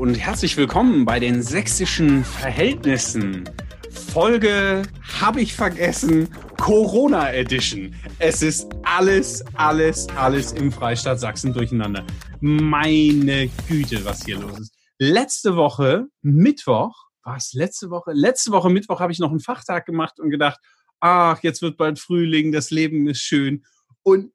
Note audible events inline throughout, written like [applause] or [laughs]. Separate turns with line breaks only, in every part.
Und herzlich willkommen bei den sächsischen Verhältnissen. Folge habe ich vergessen, Corona Edition. Es ist alles, alles, alles im Freistaat Sachsen durcheinander. Meine Güte, was hier los ist. Letzte Woche, Mittwoch, war es letzte Woche? Letzte Woche Mittwoch habe ich noch einen Fachtag gemacht und gedacht, ach, jetzt wird bald Frühling, das Leben ist schön. Und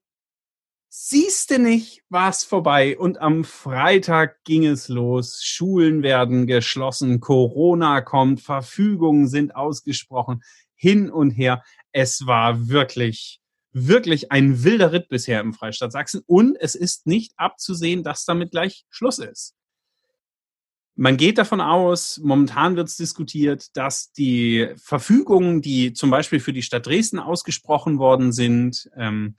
siehste nicht, war es vorbei. Und am Freitag ging es los. Schulen werden geschlossen, Corona kommt, Verfügungen sind ausgesprochen, hin und her. Es war wirklich, wirklich ein wilder Ritt bisher im Freistaat Sachsen. Und es ist nicht abzusehen, dass damit gleich Schluss ist. Man geht davon aus, momentan wird es diskutiert, dass die Verfügungen, die zum Beispiel für die Stadt Dresden ausgesprochen worden sind, ähm,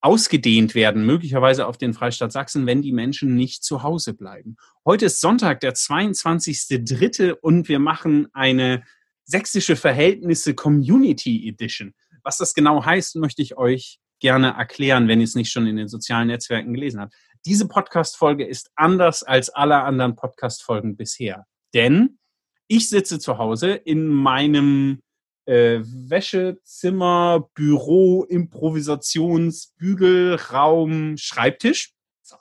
ausgedehnt werden, möglicherweise auf den Freistaat Sachsen, wenn die Menschen nicht zu Hause bleiben. Heute ist Sonntag, der 22.3. und wir machen eine sächsische Verhältnisse Community Edition. Was das genau heißt, möchte ich euch gerne erklären, wenn ihr es nicht schon in den sozialen Netzwerken gelesen habt. Diese Podcast-Folge ist anders als alle anderen Podcast-Folgen bisher. Denn ich sitze zu Hause in meinem äh, Wäschezimmer, Büro, Improvisations, Bügelraum, Schreibtisch. So.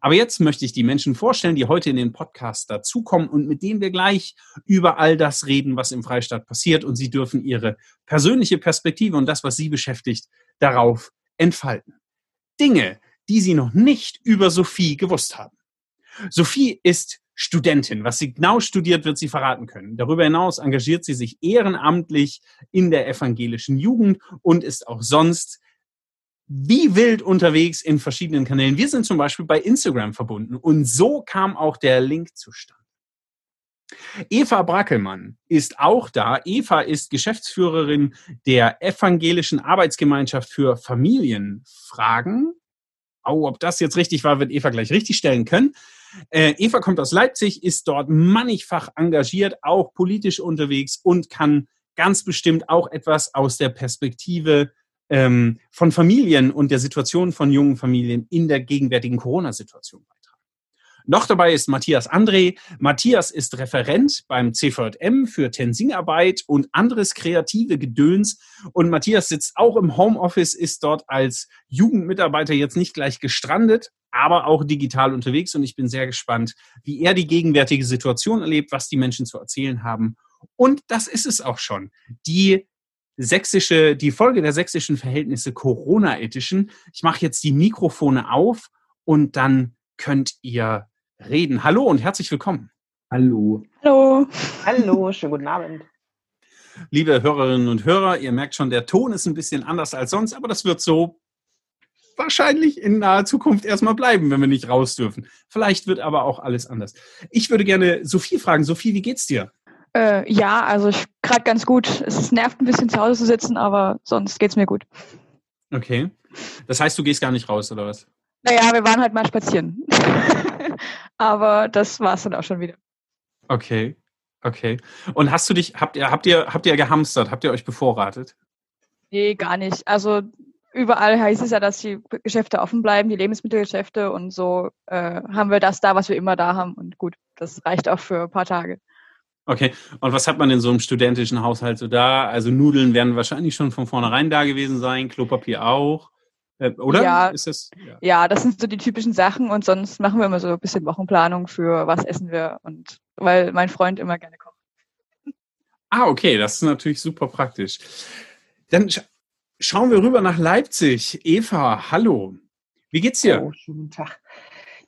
Aber jetzt möchte ich die Menschen vorstellen, die heute in den Podcast dazukommen und mit denen wir gleich über all das reden, was im Freistaat passiert. Und sie dürfen ihre persönliche Perspektive und das, was sie beschäftigt, darauf entfalten. Dinge, die sie noch nicht über Sophie gewusst haben. Sophie ist Studentin. Was sie genau studiert, wird sie verraten können. Darüber hinaus engagiert sie sich ehrenamtlich in der evangelischen Jugend und ist auch sonst wie wild unterwegs in verschiedenen Kanälen. Wir sind zum Beispiel bei Instagram verbunden und so kam auch der Link zustande. Eva Brackelmann ist auch da. Eva ist Geschäftsführerin der Evangelischen Arbeitsgemeinschaft für Familienfragen. Oh, ob das jetzt richtig war, wird Eva gleich richtig stellen können. Äh, Eva kommt aus Leipzig, ist dort mannigfach engagiert, auch politisch unterwegs und kann ganz bestimmt auch etwas aus der Perspektive ähm, von Familien und der Situation von jungen Familien in der gegenwärtigen Corona-Situation. Noch dabei ist Matthias André. Matthias ist Referent beim CVM für Tensingarbeit und anderes kreative Gedöns. Und Matthias sitzt auch im Homeoffice, ist dort als Jugendmitarbeiter jetzt nicht gleich gestrandet, aber auch digital unterwegs. Und ich bin sehr gespannt, wie er die gegenwärtige Situation erlebt, was die Menschen zu erzählen haben. Und das ist es auch schon. Die sächsische, die Folge der sächsischen Verhältnisse Corona Edition. Ich mache jetzt die Mikrofone auf und dann könnt ihr reden. Hallo und herzlich willkommen.
Hallo.
Hallo. Hallo, schönen guten Abend.
Liebe Hörerinnen und Hörer, ihr merkt schon, der Ton ist ein bisschen anders als sonst, aber das wird so wahrscheinlich in naher Zukunft erstmal bleiben, wenn wir nicht raus dürfen. Vielleicht wird aber auch alles anders. Ich würde gerne Sophie fragen. Sophie, wie geht's dir?
Äh, ja, also gerade ganz gut. Es nervt ein bisschen zu Hause zu sitzen, aber sonst geht's mir gut.
Okay. Das heißt, du gehst gar nicht raus, oder was?
Naja, wir waren halt mal spazieren. [laughs] Aber das war es dann auch schon wieder.
Okay, okay. Und hast du dich, habt ihr, habt ihr, habt ihr gehamstert? Habt ihr euch bevorratet?
Nee, gar nicht. Also überall heißt es ja, dass die Geschäfte offen bleiben, die Lebensmittelgeschäfte und so äh, haben wir das da, was wir immer da haben. Und gut, das reicht auch für ein paar Tage.
Okay, und was hat man in so einem studentischen Haushalt so da? Also Nudeln werden wahrscheinlich schon von vornherein da gewesen sein, Klopapier auch. Äh, oder?
Ja, das, ja. ja, das sind so die typischen Sachen und sonst machen wir immer so ein bisschen Wochenplanung für was essen wir und weil mein Freund immer gerne kocht.
Ah, okay, das ist natürlich super praktisch. Dann sch schauen wir rüber nach Leipzig. Eva, hallo. Wie geht's dir?
Oh, schönen Tag.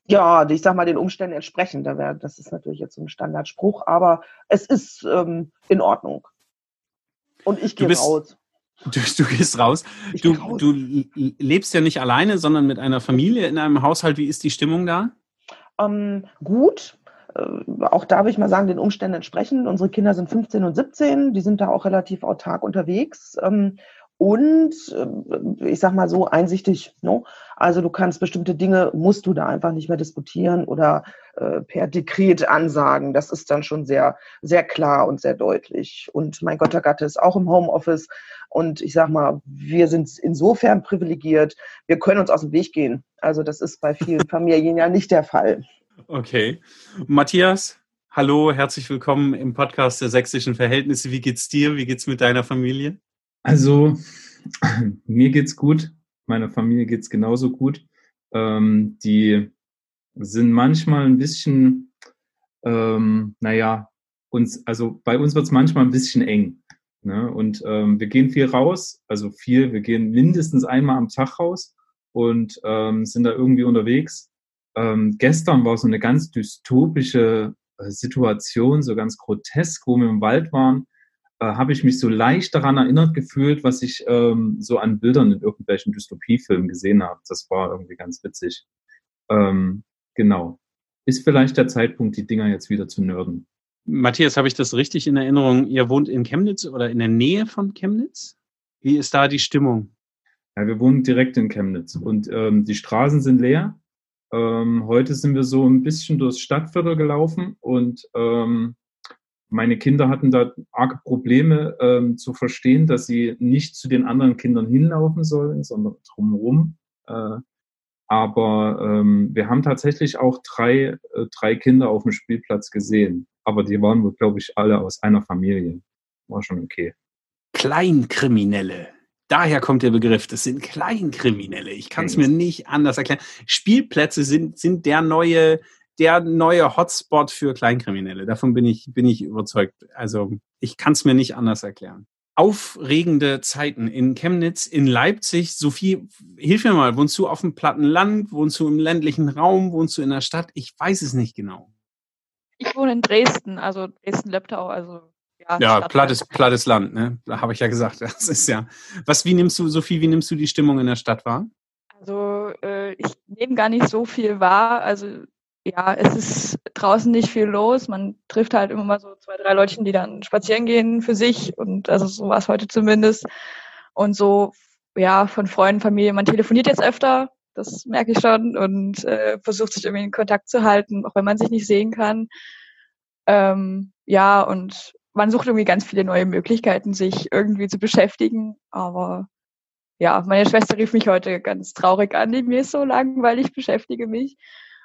Ja, ich sag mal den Umständen entsprechend. Das ist natürlich jetzt so ein Standardspruch, aber es ist ähm, in Ordnung. Und ich gehe raus.
Du, du gehst raus. Du, raus. du lebst ja nicht alleine, sondern mit einer Familie in einem Haushalt. Wie ist die Stimmung da?
Ähm, gut. Äh, auch da würde ich mal sagen, den Umständen entsprechend. Unsere Kinder sind 15 und 17. Die sind da auch relativ autark unterwegs. Ähm, und äh, ich sag mal so einsichtig. No? Also du kannst bestimmte Dinge, musst du da einfach nicht mehr diskutieren oder äh, per Dekret ansagen. Das ist dann schon sehr, sehr klar und sehr deutlich. Und mein Gott, der Gatte ist auch im Homeoffice. Und ich sag mal, wir sind insofern privilegiert, wir können uns aus dem Weg gehen. Also das ist bei vielen [laughs] Familien ja nicht der Fall.
Okay. Matthias, hallo, herzlich willkommen im Podcast der sächsischen Verhältnisse. Wie geht's dir? Wie geht's mit deiner Familie?
Also, [clears throat] mir geht's gut. Meiner Familie geht's genauso gut. Ähm, die sind manchmal ein bisschen, ähm, naja, uns, also bei uns wird's manchmal ein bisschen eng. Ne? Und ähm, wir gehen viel raus, also viel, wir gehen mindestens einmal am Tag raus und ähm, sind da irgendwie unterwegs. Ähm, gestern war so eine ganz dystopische äh, Situation, so ganz grotesk, wo wir im Wald waren, äh, habe ich mich so leicht daran erinnert gefühlt, was ich ähm, so an Bildern in irgendwelchen Dystopiefilmen gesehen habe. Das war irgendwie ganz witzig. Ähm, genau. Ist vielleicht der Zeitpunkt, die Dinger jetzt wieder zu nörden.
Matthias, habe ich das richtig in Erinnerung? Ihr wohnt in Chemnitz oder in der Nähe von Chemnitz? Wie ist da die Stimmung?
Ja, wir wohnen direkt in Chemnitz und ähm, die Straßen sind leer. Ähm, heute sind wir so ein bisschen durchs Stadtviertel gelaufen und ähm, meine Kinder hatten da arge Probleme ähm, zu verstehen, dass sie nicht zu den anderen Kindern hinlaufen sollen, sondern drumherum. Äh, aber ähm, wir haben tatsächlich auch drei, äh, drei Kinder auf dem Spielplatz gesehen. Aber die waren wohl, glaube ich, alle aus einer Familie. War schon okay.
Kleinkriminelle. Daher kommt der Begriff. Das sind Kleinkriminelle. Ich kann es mir nicht anders erklären. Spielplätze sind, sind der neue, der neue Hotspot für Kleinkriminelle. Davon bin ich, bin ich überzeugt. Also ich kann es mir nicht anders erklären aufregende Zeiten in Chemnitz, in Leipzig. Sophie, hilf mir mal, wohnst du auf dem platten Land, wohnst du im ländlichen Raum, wohnst du in der Stadt? Ich weiß es nicht genau.
Ich wohne in Dresden, also Dresden-Leptau, also
ja. Ja, plattes, plattes Land, ne? Da habe ich ja gesagt. Das ist ja. Was, wie nimmst du, Sophie, wie nimmst du die Stimmung in der Stadt wahr?
Also äh, ich nehme gar nicht so viel wahr. Also ja, es ist draußen nicht viel los. Man trifft halt immer mal so zwei, drei Leutchen, die dann spazieren gehen für sich. Und also so war es heute zumindest. Und so, ja, von Freunden, Familie, man telefoniert jetzt öfter, das merke ich schon, und äh, versucht sich irgendwie in Kontakt zu halten, auch wenn man sich nicht sehen kann. Ähm, ja, und man sucht irgendwie ganz viele neue Möglichkeiten, sich irgendwie zu beschäftigen. Aber ja, meine Schwester rief mich heute ganz traurig an, die mir ist so langweilig, beschäftige mich.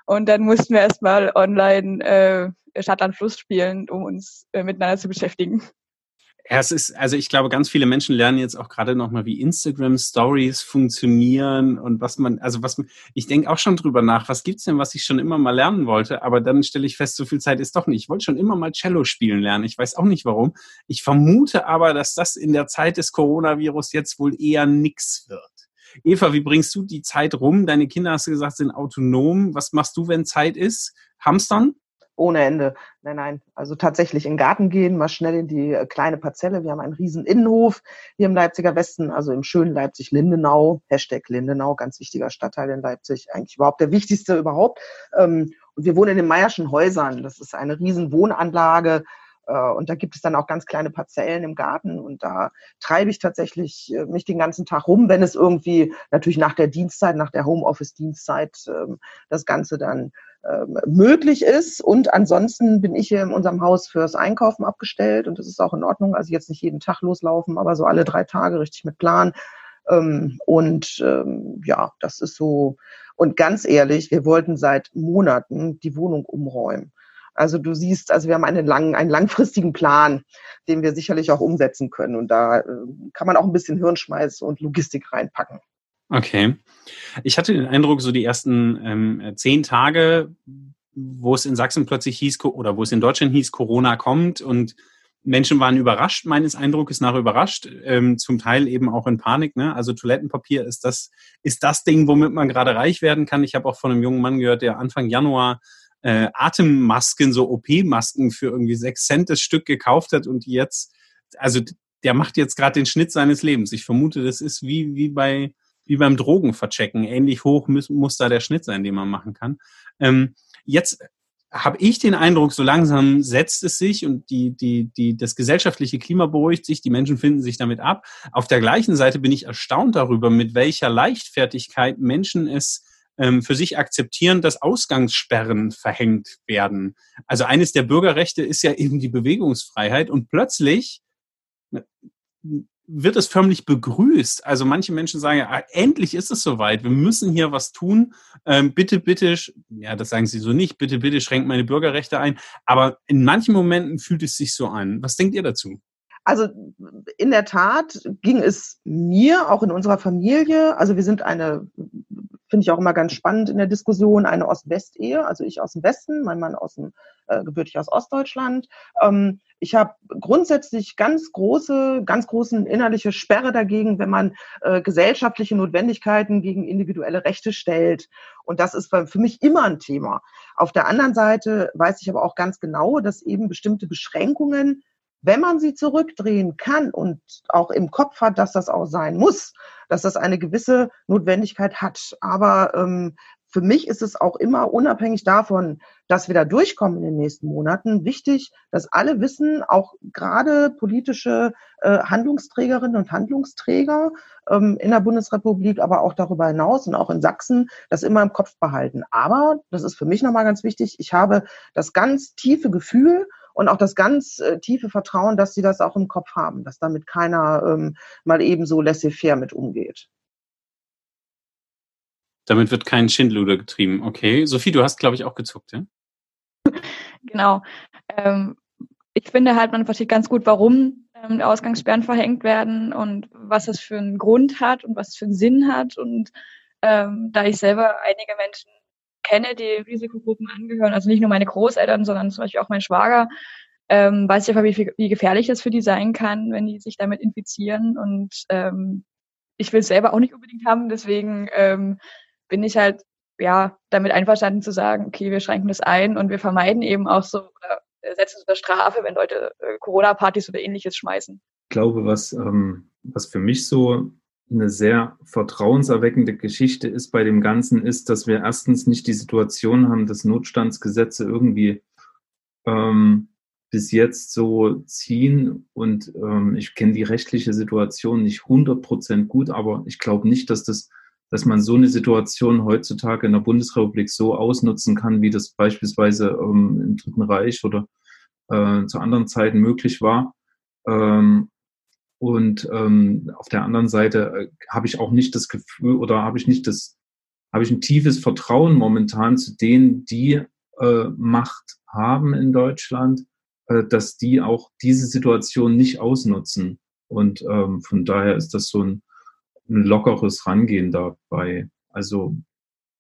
Und dann mussten wir erstmal online äh, Stadtland Fluss spielen, um uns äh, miteinander zu beschäftigen.
Ja, es ist, also ich glaube, ganz viele Menschen lernen jetzt auch gerade nochmal, wie Instagram Stories funktionieren und was man, also was ich denke auch schon drüber nach, was gibt's denn, was ich schon immer mal lernen wollte, aber dann stelle ich fest, so viel Zeit ist doch nicht. Ich wollte schon immer mal Cello spielen lernen. Ich weiß auch nicht warum. Ich vermute aber, dass das in der Zeit des Coronavirus jetzt wohl eher nix wird. Eva, wie bringst du die Zeit rum? Deine Kinder, hast du gesagt, sind autonom. Was machst du, wenn Zeit ist? Hamstern?
Ohne Ende. Nein, nein. Also tatsächlich in den Garten gehen, mal schnell in die äh, kleine Parzelle. Wir haben einen riesen Innenhof hier im Leipziger Westen, also im schönen Leipzig-Lindenau. Hashtag Lindenau, ganz wichtiger Stadtteil in Leipzig. Eigentlich überhaupt der wichtigste überhaupt. Ähm, und wir wohnen in den Meierschen Häusern. Das ist eine riesen Wohnanlage und da gibt es dann auch ganz kleine Parzellen im Garten und da treibe ich tatsächlich äh, mich den ganzen Tag rum, wenn es irgendwie natürlich nach der Dienstzeit, nach der Homeoffice-Dienstzeit ähm, das Ganze dann ähm, möglich ist. Und ansonsten bin ich hier in unserem Haus fürs Einkaufen abgestellt und das ist auch in Ordnung. Also jetzt nicht jeden Tag loslaufen, aber so alle drei Tage richtig mit Plan. Ähm, und ja, das ist so. Und ganz ehrlich, wir wollten seit Monaten die Wohnung umräumen. Also du siehst, also wir haben einen langen, einen langfristigen Plan, den wir sicherlich auch umsetzen können. Und da äh, kann man auch ein bisschen Hirnschmeiß und Logistik reinpacken.
Okay. Ich hatte den Eindruck, so die ersten ähm, zehn Tage, wo es in Sachsen plötzlich hieß, oder wo es in Deutschland hieß, Corona kommt und Menschen waren überrascht, meines Eindrucks nach überrascht, ähm, zum Teil eben auch in Panik. Ne? Also Toilettenpapier ist das, ist das Ding, womit man gerade reich werden kann. Ich habe auch von einem jungen Mann gehört, der Anfang Januar äh, Atemmasken, so OP-Masken für irgendwie sechs Cent das Stück gekauft hat und jetzt, also der macht jetzt gerade den Schnitt seines Lebens. Ich vermute, das ist wie, wie bei wie beim Drogenverchecken. Ähnlich hoch muss, muss da der Schnitt sein, den man machen kann. Ähm, jetzt habe ich den Eindruck, so langsam setzt es sich und die, die, die, das gesellschaftliche Klima beruhigt sich, die Menschen finden sich damit ab. Auf der gleichen Seite bin ich erstaunt darüber, mit welcher Leichtfertigkeit Menschen es für sich akzeptieren, dass Ausgangssperren verhängt werden. Also eines der Bürgerrechte ist ja eben die Bewegungsfreiheit und plötzlich wird es förmlich begrüßt. Also manche Menschen sagen ja, ah, endlich ist es soweit, wir müssen hier was tun. Ähm, bitte, bitte, ja, das sagen sie so nicht, bitte, bitte schränkt meine Bürgerrechte ein. Aber in manchen Momenten fühlt es sich so an. Was denkt ihr dazu?
Also in der Tat ging es mir, auch in unserer Familie, also wir sind eine, finde ich auch immer ganz spannend in der Diskussion, eine Ost-West-Ehe, also ich aus dem Westen, mein Mann aus dem, äh, gebürtig aus Ostdeutschland. Ähm, ich habe grundsätzlich ganz große, ganz großen innerliche Sperre dagegen, wenn man äh, gesellschaftliche Notwendigkeiten gegen individuelle Rechte stellt. Und das ist für mich immer ein Thema. Auf der anderen Seite weiß ich aber auch ganz genau, dass eben bestimmte Beschränkungen wenn man sie zurückdrehen kann und auch im Kopf hat, dass das auch sein muss, dass das eine gewisse Notwendigkeit hat. Aber ähm, für mich ist es auch immer unabhängig davon, dass wir da durchkommen in den nächsten Monaten, wichtig, dass alle wissen, auch gerade politische äh, Handlungsträgerinnen und Handlungsträger ähm, in der Bundesrepublik, aber auch darüber hinaus und auch in Sachsen, das immer im Kopf behalten. Aber, das ist für mich nochmal ganz wichtig, ich habe das ganz tiefe Gefühl, und auch das ganz äh, tiefe Vertrauen, dass sie das auch im Kopf haben, dass damit keiner ähm, mal eben so laissez-faire mit umgeht.
Damit wird kein Schindluder getrieben. Okay. Sophie, du hast, glaube ich, auch gezuckt, ja? [laughs]
Genau. Ähm, ich finde halt, man versteht ganz gut, warum ähm, Ausgangssperren verhängt werden und was das für einen Grund hat und was es für einen Sinn hat. Und ähm, da ich selber einige Menschen kenne, die Risikogruppen angehören, also nicht nur meine Großeltern, sondern zum Beispiel auch mein Schwager, ähm, weiß ich einfach, wie, wie gefährlich das für die sein kann, wenn die sich damit infizieren. Und ähm, ich will es selber auch nicht unbedingt haben, deswegen ähm, bin ich halt ja damit einverstanden zu sagen, okay, wir schränken das ein und wir vermeiden eben auch so oder setzen es unter Strafe, wenn Leute äh, Corona-Partys oder ähnliches schmeißen.
Ich glaube, was, ähm, was für mich so eine sehr vertrauenserweckende Geschichte ist bei dem Ganzen, ist, dass wir erstens nicht die Situation haben, dass Notstandsgesetze irgendwie ähm, bis jetzt so ziehen. Und ähm, ich kenne die rechtliche Situation nicht 100% gut, aber ich glaube nicht, dass das dass man so eine Situation heutzutage in der Bundesrepublik so ausnutzen kann, wie das beispielsweise ähm, im Dritten Reich oder äh, zu anderen Zeiten möglich war. Ähm, und ähm, auf der anderen Seite äh, habe ich auch nicht das Gefühl oder habe ich nicht das, habe ich ein tiefes Vertrauen momentan zu denen, die äh, Macht haben in Deutschland, äh, dass die auch diese Situation nicht ausnutzen. Und ähm, von daher ist das so ein, ein lockeres Rangehen dabei. Also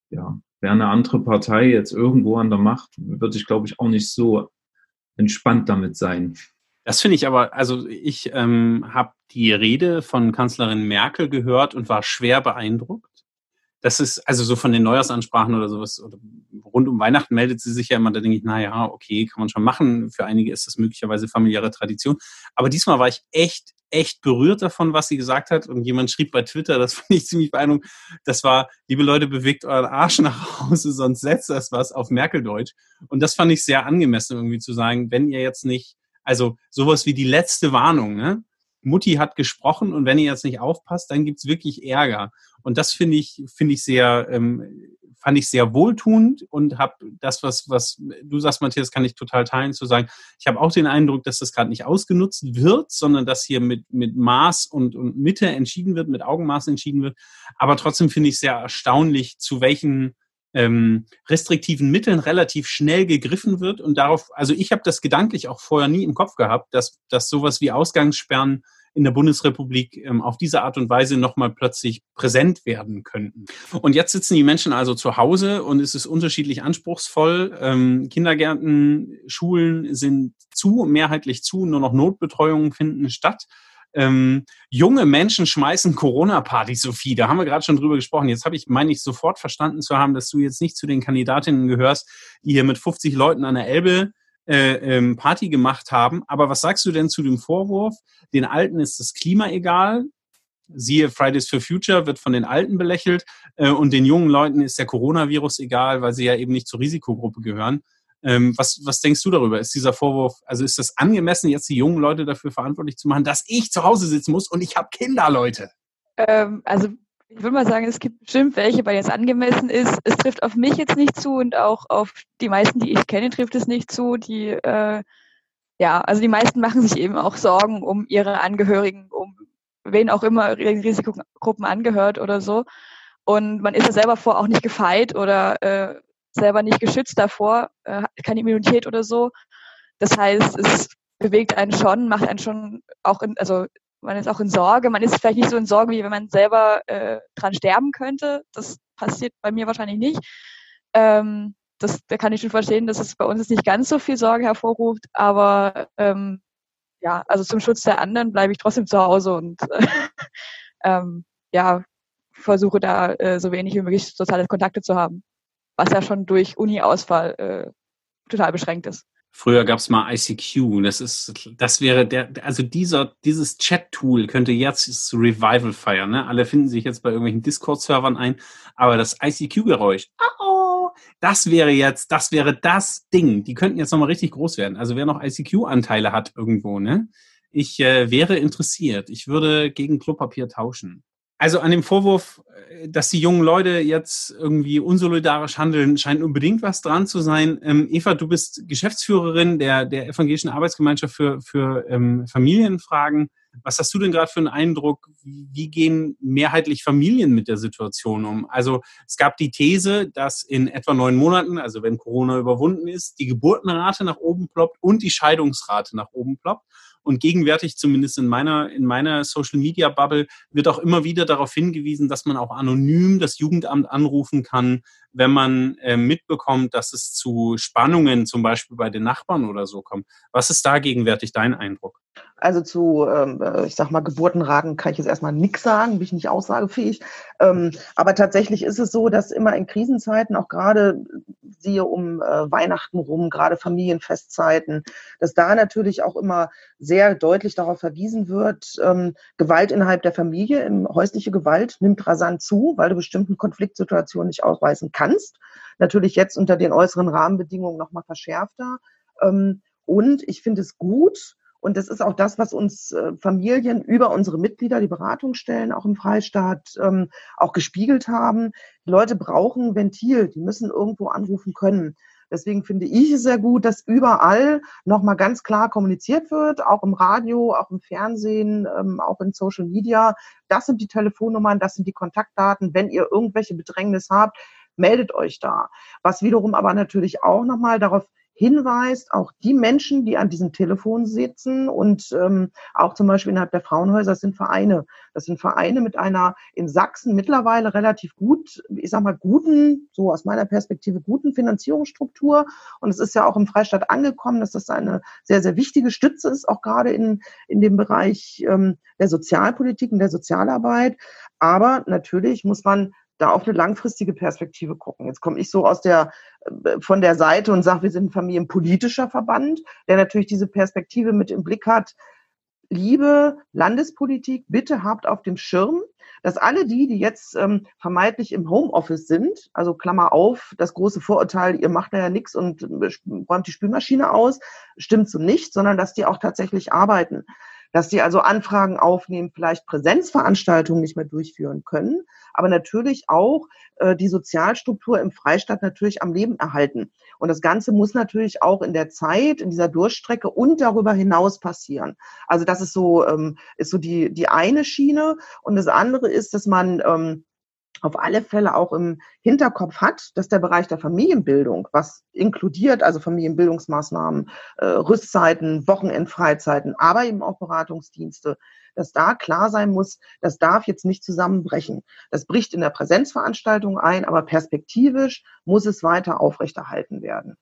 ja, wäre eine andere Partei jetzt irgendwo an der Macht, würde ich, glaube ich, auch nicht so entspannt damit sein.
Das finde ich aber, also ich ähm, habe die Rede von Kanzlerin Merkel gehört und war schwer beeindruckt. Das ist also so von den Neujahrsansprachen oder sowas, oder rund um Weihnachten meldet sie sich ja immer, da denke ich, na ja, okay, kann man schon machen. Für einige ist das möglicherweise familiäre Tradition. Aber diesmal war ich echt, echt berührt davon, was sie gesagt hat. Und jemand schrieb bei Twitter, das [laughs] fand ich ziemlich beeindruckend, das war, liebe Leute, bewegt euren Arsch nach Hause, sonst setzt das was auf Merkeldeutsch. Und das fand ich sehr angemessen, irgendwie zu sagen, wenn ihr jetzt nicht also sowas wie die letzte Warnung, ne? Mutti hat gesprochen und wenn ihr jetzt nicht aufpasst, dann gibt's wirklich Ärger. Und das finde ich, finde ich sehr, ähm, fand ich sehr wohltuend und habe das, was, was du sagst, Matthias, kann ich total teilen, zu sagen, ich habe auch den Eindruck, dass das gerade nicht ausgenutzt wird, sondern dass hier mit, mit Maß und, und Mitte entschieden wird, mit Augenmaß entschieden wird. Aber trotzdem finde ich sehr erstaunlich, zu welchen ähm, restriktiven Mitteln relativ schnell gegriffen wird und darauf, also ich habe das gedanklich auch vorher nie im Kopf gehabt, dass, dass sowas wie Ausgangssperren in der Bundesrepublik ähm, auf diese Art und Weise nochmal plötzlich präsent werden könnten. Und jetzt sitzen die Menschen also zu Hause und es ist unterschiedlich anspruchsvoll. Ähm, Kindergärten, Schulen sind zu, mehrheitlich zu, nur noch Notbetreuungen finden statt ähm, junge Menschen schmeißen Corona-Partys, Sophie. Da haben wir gerade schon drüber gesprochen. Jetzt habe ich, meine ich, sofort verstanden zu haben, dass du jetzt nicht zu den Kandidatinnen gehörst, die hier mit 50 Leuten an der Elbe äh, ähm, Party gemacht haben. Aber was sagst du denn zu dem Vorwurf? Den Alten ist das Klima egal. Siehe Fridays for Future wird von den Alten belächelt äh, und den jungen Leuten ist der Coronavirus egal, weil sie ja eben nicht zur Risikogruppe gehören. Ähm, was, was denkst du darüber? Ist dieser Vorwurf, also ist das angemessen, jetzt die jungen Leute dafür verantwortlich zu machen, dass ich zu Hause sitzen muss und ich habe Kinder, Leute?
Ähm, also ich würde mal sagen, es gibt bestimmt welche, bei jetzt angemessen ist. Es trifft auf mich jetzt nicht zu und auch auf die meisten, die ich kenne, trifft es nicht zu. Die, äh, ja, also die meisten machen sich eben auch Sorgen um ihre Angehörigen, um wen auch immer Risikogruppen angehört oder so. Und man ist ja selber vor auch nicht gefeit oder äh, selber nicht geschützt davor, äh, keine Immunität oder so. Das heißt, es bewegt einen schon, macht einen schon auch in, also man ist auch in Sorge. Man ist vielleicht nicht so in Sorge, wie wenn man selber äh, dran sterben könnte. Das passiert bei mir wahrscheinlich nicht. Ähm, das, da kann ich schon verstehen, dass es bei uns nicht ganz so viel Sorge hervorruft, aber ähm, ja, also zum Schutz der anderen bleibe ich trotzdem zu Hause und äh, [laughs] ähm, ja, versuche da äh, so wenig wie möglich soziale Kontakte zu haben, was ja schon durch Uni-Ausfall äh, total beschränkt ist.
Früher gab es mal ICQ. Das ist, das wäre der, also dieser, dieses Chat-Tool könnte jetzt das Revival feiern. Ne? Alle finden sich jetzt bei irgendwelchen Discord-Servern ein, aber das ICQ-Geräusch, oh, das wäre jetzt, das wäre das Ding. Die könnten jetzt nochmal richtig groß werden. Also wer noch ICQ-Anteile hat irgendwo, ne? Ich äh, wäre interessiert. Ich würde gegen Klopapier tauschen. Also an dem Vorwurf, äh, dass die jungen Leute jetzt irgendwie unsolidarisch handeln, scheint unbedingt was dran zu sein. Ähm, Eva, du bist Geschäftsführerin der, der Evangelischen Arbeitsgemeinschaft für, für ähm, Familienfragen. Was hast du denn gerade für einen Eindruck? Wie gehen mehrheitlich Familien mit der Situation um? Also es gab die These, dass in etwa neun Monaten, also wenn Corona überwunden ist, die Geburtenrate nach oben ploppt und die Scheidungsrate nach oben ploppt. Und gegenwärtig, zumindest in meiner, in meiner Social Media Bubble, wird auch immer wieder darauf hingewiesen, dass man auch anonym das Jugendamt anrufen kann, wenn man äh, mitbekommt, dass es zu Spannungen zum Beispiel bei den Nachbarn oder so kommt. Was ist da gegenwärtig dein Eindruck?
Also zu, ähm, äh, ich sag mal, Geburtenraten kann ich jetzt erstmal nichts sagen, bin ich nicht aussagefähig. Ähm, aber tatsächlich ist es so, dass immer in Krisenzeiten, auch gerade siehe um äh, Weihnachten rum, gerade Familienfestzeiten, dass da natürlich auch immer sehr deutlich darauf verwiesen wird, ähm, Gewalt innerhalb der Familie, häusliche Gewalt nimmt rasant zu, weil du bestimmten Konfliktsituationen nicht ausweisen kannst. Natürlich jetzt unter den äußeren Rahmenbedingungen nochmal verschärfter. und ich finde es gut, und das ist auch das, was uns äh, Familien über unsere Mitglieder, die Beratungsstellen auch im Freistaat ähm, auch gespiegelt haben. Die Leute brauchen Ventil, die müssen irgendwo anrufen können. Deswegen finde ich es sehr gut, dass überall nochmal ganz klar kommuniziert wird, auch im Radio, auch im Fernsehen, ähm, auch in Social Media. Das sind die Telefonnummern, das sind die Kontaktdaten. Wenn ihr irgendwelche Bedrängnis habt, meldet euch da. Was wiederum aber natürlich auch nochmal darauf hinweist, auch die Menschen, die an diesem Telefon sitzen und ähm, auch zum Beispiel innerhalb der Frauenhäuser, das sind Vereine. Das sind Vereine mit einer in Sachsen mittlerweile relativ gut, ich sag mal, guten, so aus meiner Perspektive, guten Finanzierungsstruktur. Und es ist ja auch im Freistaat angekommen, dass das eine sehr, sehr wichtige Stütze ist, auch gerade in, in dem Bereich ähm, der Sozialpolitik und der Sozialarbeit. Aber natürlich muss man da auf eine langfristige Perspektive gucken. Jetzt komme ich so aus der äh, von der Seite und sage, wir sind ein familienpolitischer Verband, der natürlich diese Perspektive mit im Blick hat. Liebe Landespolitik, bitte habt auf dem Schirm, dass alle die, die jetzt ähm, vermeintlich im Homeoffice sind, also Klammer auf, das große Vorurteil, ihr macht da ja nichts und äh, räumt die Spülmaschine aus, stimmt so nicht, sondern dass die auch tatsächlich arbeiten dass sie also Anfragen aufnehmen, vielleicht Präsenzveranstaltungen nicht mehr durchführen können, aber natürlich auch äh, die Sozialstruktur im Freistaat natürlich am Leben erhalten. Und das Ganze muss natürlich auch in der Zeit, in dieser Durchstrecke und darüber hinaus passieren. Also das ist so, ähm, ist so die, die eine Schiene. Und das andere ist, dass man ähm, auf alle Fälle auch im Hinterkopf hat, dass der Bereich der Familienbildung, was inkludiert, also Familienbildungsmaßnahmen, äh, Rüstzeiten, Wochenendfreizeiten, aber eben auch Beratungsdienste, dass da klar sein muss, das darf jetzt nicht zusammenbrechen. Das bricht in der Präsenzveranstaltung ein, aber perspektivisch muss es weiter aufrechterhalten werden.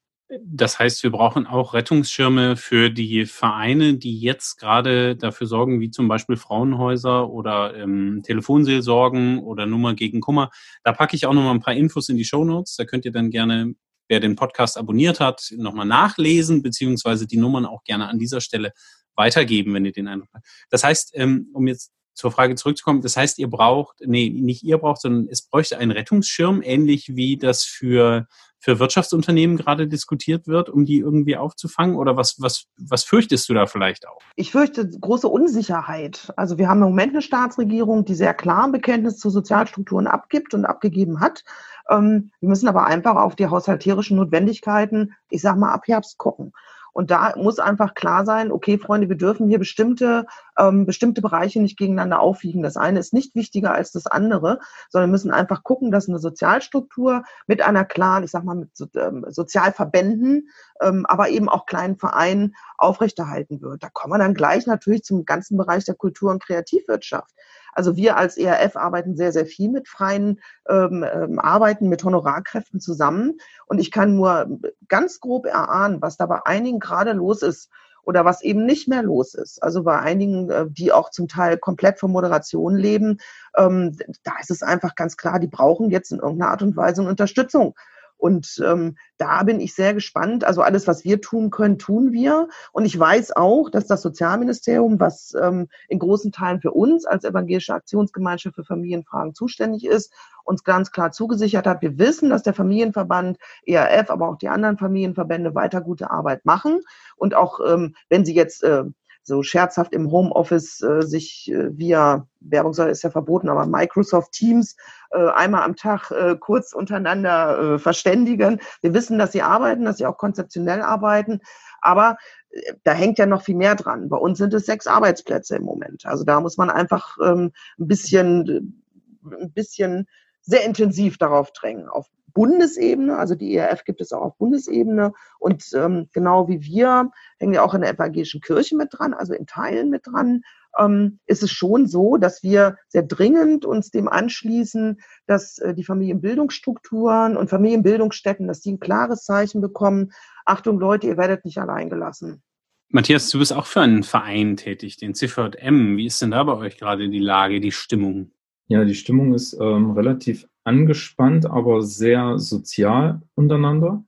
Das heißt, wir brauchen auch Rettungsschirme für die Vereine, die jetzt gerade dafür sorgen, wie zum Beispiel Frauenhäuser oder ähm, Telefonseelsorgen oder Nummer gegen Kummer. Da packe ich auch nochmal ein paar Infos in die Show Notes. Da könnt ihr dann gerne, wer den Podcast abonniert hat, nochmal nachlesen, beziehungsweise die Nummern auch gerne an dieser Stelle weitergeben, wenn ihr den Eindruck habt. Das heißt, ähm, um jetzt zur Frage zurückzukommen, das heißt, ihr braucht, nee, nicht ihr braucht, sondern es bräuchte einen Rettungsschirm, ähnlich wie das für für Wirtschaftsunternehmen gerade diskutiert wird, um die irgendwie aufzufangen? Oder was, was, was fürchtest du da vielleicht auch?
Ich fürchte große Unsicherheit. Also wir haben im Moment eine Staatsregierung, die sehr klar ein Bekenntnis zu Sozialstrukturen abgibt und abgegeben hat. Ähm, wir müssen aber einfach auf die haushalterischen Notwendigkeiten, ich sag mal, ab Herbst gucken. Und da muss einfach klar sein, okay, Freunde, wir dürfen hier bestimmte, ähm, bestimmte Bereiche nicht gegeneinander aufwiegen. Das eine ist nicht wichtiger als das andere, sondern müssen einfach gucken, dass eine Sozialstruktur mit einer klaren, ich sag mal, mit ähm, Sozialverbänden, ähm, aber eben auch kleinen Vereinen aufrechterhalten wird. Da kommen wir dann gleich natürlich zum ganzen Bereich der Kultur- und Kreativwirtschaft. Also wir als ERF arbeiten sehr, sehr viel mit freien ähm, ähm, Arbeiten, mit Honorarkräften zusammen. Und ich kann nur ganz grob erahnen, was da bei einigen gerade los ist oder was eben nicht mehr los ist. Also bei einigen, äh, die auch zum Teil komplett von Moderation leben, ähm, da ist es einfach ganz klar, die brauchen jetzt in irgendeiner Art und Weise Unterstützung. Und ähm, da bin ich sehr gespannt. Also alles, was wir tun können, tun wir. Und ich weiß auch, dass das Sozialministerium, was ähm, in großen Teilen für uns als evangelische Aktionsgemeinschaft für Familienfragen zuständig ist, uns ganz klar zugesichert hat. Wir wissen, dass der Familienverband ERF, aber auch die anderen Familienverbände weiter gute Arbeit machen. Und auch ähm, wenn sie jetzt äh, so scherzhaft im Homeoffice äh, sich äh, via Werbung soll ist ja verboten, aber Microsoft Teams äh, einmal am Tag äh, kurz untereinander äh, verständigen. Wir wissen, dass sie arbeiten, dass sie auch konzeptionell arbeiten, aber äh, da hängt ja noch viel mehr dran. Bei uns sind es sechs Arbeitsplätze im Moment. Also da muss man einfach ähm, ein bisschen, ein bisschen sehr intensiv darauf drängen, auf Bundesebene, also die ERF gibt es auch auf Bundesebene und ähm, genau wie wir hängen ja auch in der evangelischen Kirche mit dran, also in Teilen mit dran, ähm, ist es schon so, dass wir sehr dringend uns dem anschließen, dass äh, die Familienbildungsstrukturen und Familienbildungsstätten, dass die ein klares Zeichen bekommen. Achtung Leute, ihr werdet nicht allein gelassen.
Matthias, du bist auch für einen Verein tätig, den CVM. Wie ist denn da bei euch gerade die Lage, die Stimmung?
Ja, die Stimmung ist ähm, relativ angespannt, aber sehr sozial untereinander.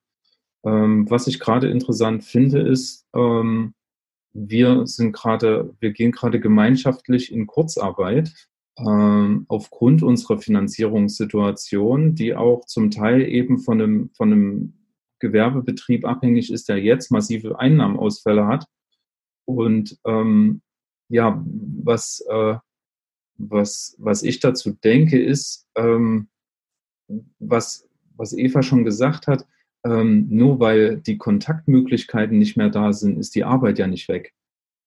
Ähm, was ich gerade interessant finde, ist, ähm, wir sind gerade, wir gehen gerade gemeinschaftlich in Kurzarbeit ähm, aufgrund unserer Finanzierungssituation, die auch zum Teil eben von einem, von einem Gewerbebetrieb abhängig ist, der jetzt massive Einnahmeausfälle hat. Und ähm, ja, was äh, was, was ich dazu denke, ist, ähm, was, was Eva schon gesagt hat, ähm, nur weil die Kontaktmöglichkeiten nicht mehr da sind, ist die Arbeit ja nicht weg.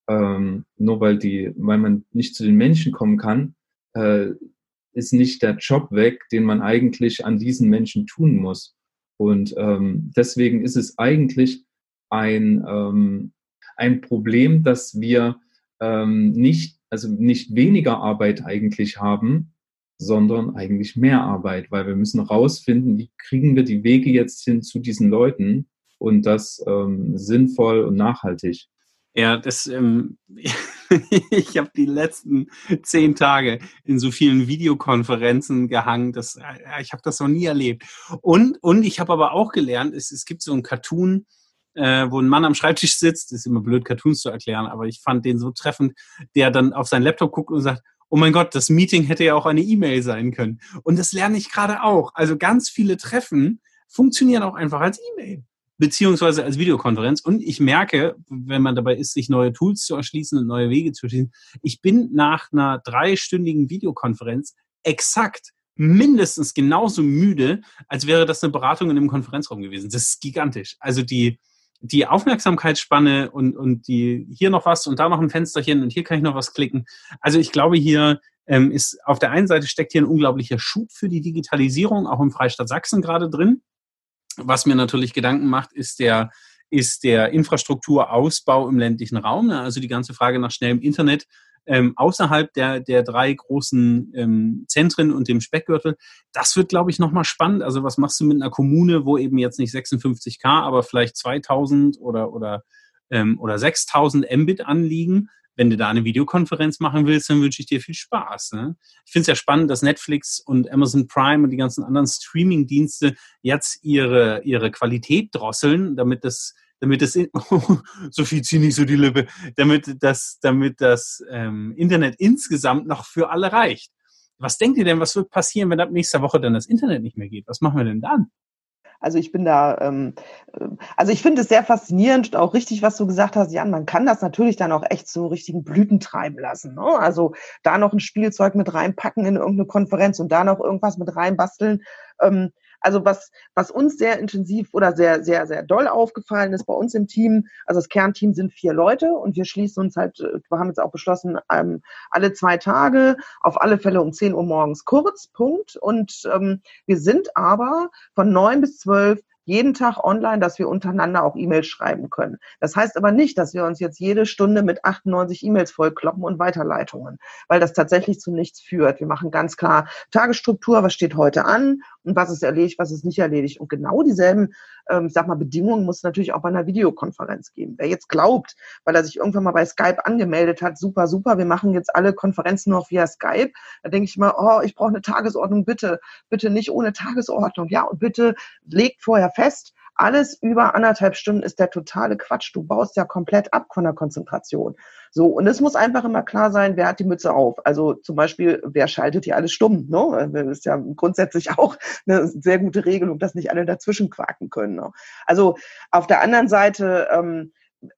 Ähm, nur weil, die, weil man nicht zu den Menschen kommen kann, äh, ist nicht der Job weg, den man eigentlich an diesen Menschen tun muss. Und ähm, deswegen ist es eigentlich ein, ähm, ein Problem, dass wir ähm, nicht also nicht weniger Arbeit eigentlich haben, sondern eigentlich mehr Arbeit, weil wir müssen rausfinden, wie kriegen wir die Wege jetzt hin zu diesen Leuten und das ähm, sinnvoll und nachhaltig.
Ja, das, ähm, [laughs] ich habe die letzten zehn Tage in so vielen Videokonferenzen gehangen. Das, äh, ich habe das noch nie erlebt. Und, und ich habe aber auch gelernt, es, es gibt so ein Cartoon, äh, wo ein Mann am Schreibtisch sitzt, ist immer blöd, Cartoons zu erklären, aber ich fand den so treffend, der dann auf seinen Laptop guckt und sagt, oh mein Gott, das Meeting hätte ja auch eine E-Mail sein können. Und das lerne ich gerade auch. Also ganz viele Treffen funktionieren auch einfach als E-Mail beziehungsweise als Videokonferenz. Und ich merke, wenn man dabei ist, sich neue Tools zu erschließen und neue Wege zu erschließen, ich bin nach einer dreistündigen Videokonferenz exakt mindestens genauso müde, als wäre das eine Beratung in einem Konferenzraum gewesen. Das ist gigantisch. Also die, die Aufmerksamkeitsspanne und, und die hier noch was und da noch ein Fensterchen und hier kann ich noch was klicken. Also ich glaube, hier ähm, ist auf der einen Seite steckt hier ein unglaublicher Schub für die Digitalisierung, auch im Freistaat Sachsen gerade drin. Was mir natürlich Gedanken macht, ist der, ist der Infrastrukturausbau im ländlichen Raum. Also die ganze Frage nach schnellem Internet ähm, außerhalb der, der drei großen ähm, Zentren und dem Speckgürtel. Das wird, glaube ich, nochmal spannend. Also was machst du mit einer Kommune, wo eben jetzt nicht 56k, aber vielleicht 2000 oder, oder, ähm, oder 6000 Mbit anliegen? Wenn du da eine Videokonferenz machen willst, dann wünsche ich dir viel Spaß. Ne? Ich finde es ja spannend, dass Netflix und Amazon Prime und die ganzen anderen Streaming-Dienste jetzt ihre, ihre Qualität drosseln, damit das damit das, [laughs] so viel ziehe nicht so die Lippe, damit das, damit das ähm, Internet insgesamt noch für alle reicht. Was denkt ihr denn, was wird passieren, wenn ab nächster Woche dann das Internet nicht mehr geht? Was machen wir denn dann?
Also ich bin da, ähm, äh, also ich finde es sehr faszinierend und auch richtig, was du gesagt hast, Jan, man kann das natürlich dann auch echt so richtigen Blüten treiben lassen. Ne? Also da noch ein Spielzeug mit reinpacken in irgendeine Konferenz und da noch irgendwas mit reinbasteln. Ähm, Also was, was uns sehr intensiv oder sehr, sehr, sehr doll aufgefallen ist bei uns im Team, also das Kernteam sind vier Leute und wir schließen uns halt, äh, wir haben jetzt auch beschlossen, ähm, alle zwei Tage, auf alle Fälle um 10 Uhr morgens kurz, Punkt. Und ähm, wir sind aber von neun bis zwölf jeden Tag online, dass wir untereinander auch E-Mails schreiben können. Das heißt aber nicht, dass wir uns jetzt jede Stunde mit 98 E-Mails vollkloppen und Weiterleitungen, weil das tatsächlich zu nichts führt. Wir machen ganz klar Tagesstruktur, was steht heute an und was ist erledigt, was ist nicht erledigt. Und genau dieselben, ähm, sag mal, Bedingungen muss es natürlich auch bei einer Videokonferenz geben. Wer jetzt glaubt, weil er sich irgendwann mal bei Skype angemeldet hat, super, super, wir machen jetzt alle Konferenzen noch via Skype, da denke ich mal, oh, ich brauche eine Tagesordnung, bitte, bitte nicht ohne Tagesordnung, ja, und bitte legt vorher fest, alles über anderthalb Stunden ist der totale Quatsch. Du baust ja komplett ab von der Konzentration. So, und es muss einfach immer klar sein, wer hat die Mütze auf. Also zum Beispiel, wer schaltet hier alles stumm? Ne? Das ist ja grundsätzlich auch eine sehr gute Regelung, dass nicht alle dazwischen quaken können. Ne? Also auf der anderen Seite ähm,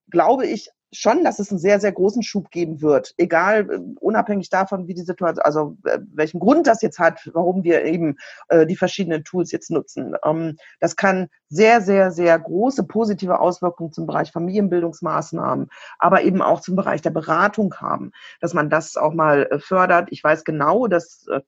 glaube ich schon, dass es einen sehr, sehr großen Schub geben wird. Egal, äh, unabhängig davon, wie die Situation, also äh, welchen Grund das jetzt hat, warum wir eben äh, die verschiedenen Tools jetzt nutzen. Ähm, das kann sehr, sehr, sehr große positive Auswirkungen zum Bereich Familienbildungsmaßnahmen, aber eben auch zum Bereich der Beratung haben, dass man das auch mal äh, fördert. Ich weiß genau, dass äh,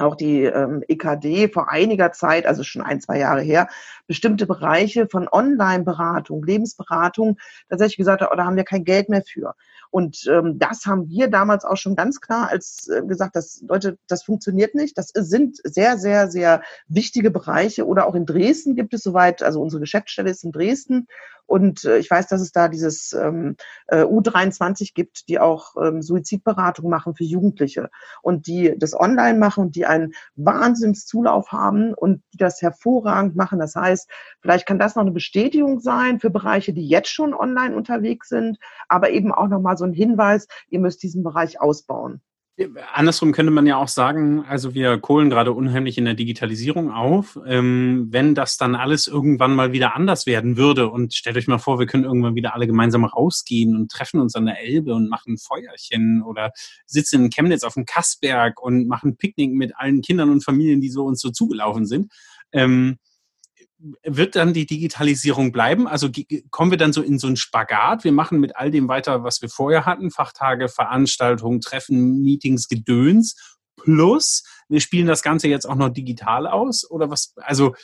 auch die ähm, EKD vor einiger Zeit, also schon ein, zwei Jahre her, bestimmte Bereiche von Online-Beratung, Lebensberatung tatsächlich gesagt hat, oh, da haben wir kein Geld mehr für. Und ähm, das haben wir damals auch schon ganz klar als äh, gesagt, dass Leute, das funktioniert nicht. Das sind sehr, sehr, sehr wichtige Bereiche. Oder auch in Dresden gibt es soweit, also unsere Geschäftsstelle ist in Dresden und äh, ich weiß, dass es da dieses ähm, äh, U23 gibt, die auch ähm, Suizidberatung machen für Jugendliche und die das online machen und die einen Wahnsinnszulauf haben und die das hervorragend machen. Das heißt, vielleicht kann das noch eine Bestätigung sein für Bereiche, die jetzt schon online unterwegs sind, aber eben auch nochmal so ein Hinweis, ihr müsst diesen Bereich ausbauen.
Andersrum könnte man ja auch sagen, also wir kohlen gerade unheimlich in der Digitalisierung auf. Ähm, wenn das dann alles irgendwann mal wieder anders werden würde und stellt euch mal vor, wir können irgendwann wieder alle gemeinsam rausgehen und treffen uns an der Elbe und machen Feuerchen oder sitzen in Chemnitz auf dem Kassberg und machen Picknick mit allen Kindern und Familien, die so uns so zugelaufen sind. Ähm, wird dann die Digitalisierung bleiben? Also kommen wir dann so in so einen Spagat? Wir machen mit all dem weiter, was wir vorher hatten, Fachtage, Veranstaltungen, Treffen, Meetings, Gedöns, plus wir spielen das Ganze jetzt auch noch digital aus? Oder was? Also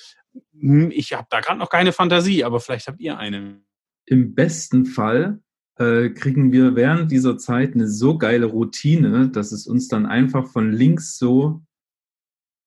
hm, ich habe da gerade noch keine Fantasie, aber vielleicht habt ihr eine.
Im besten Fall äh, kriegen wir während dieser Zeit eine so geile Routine, dass es uns dann einfach von links so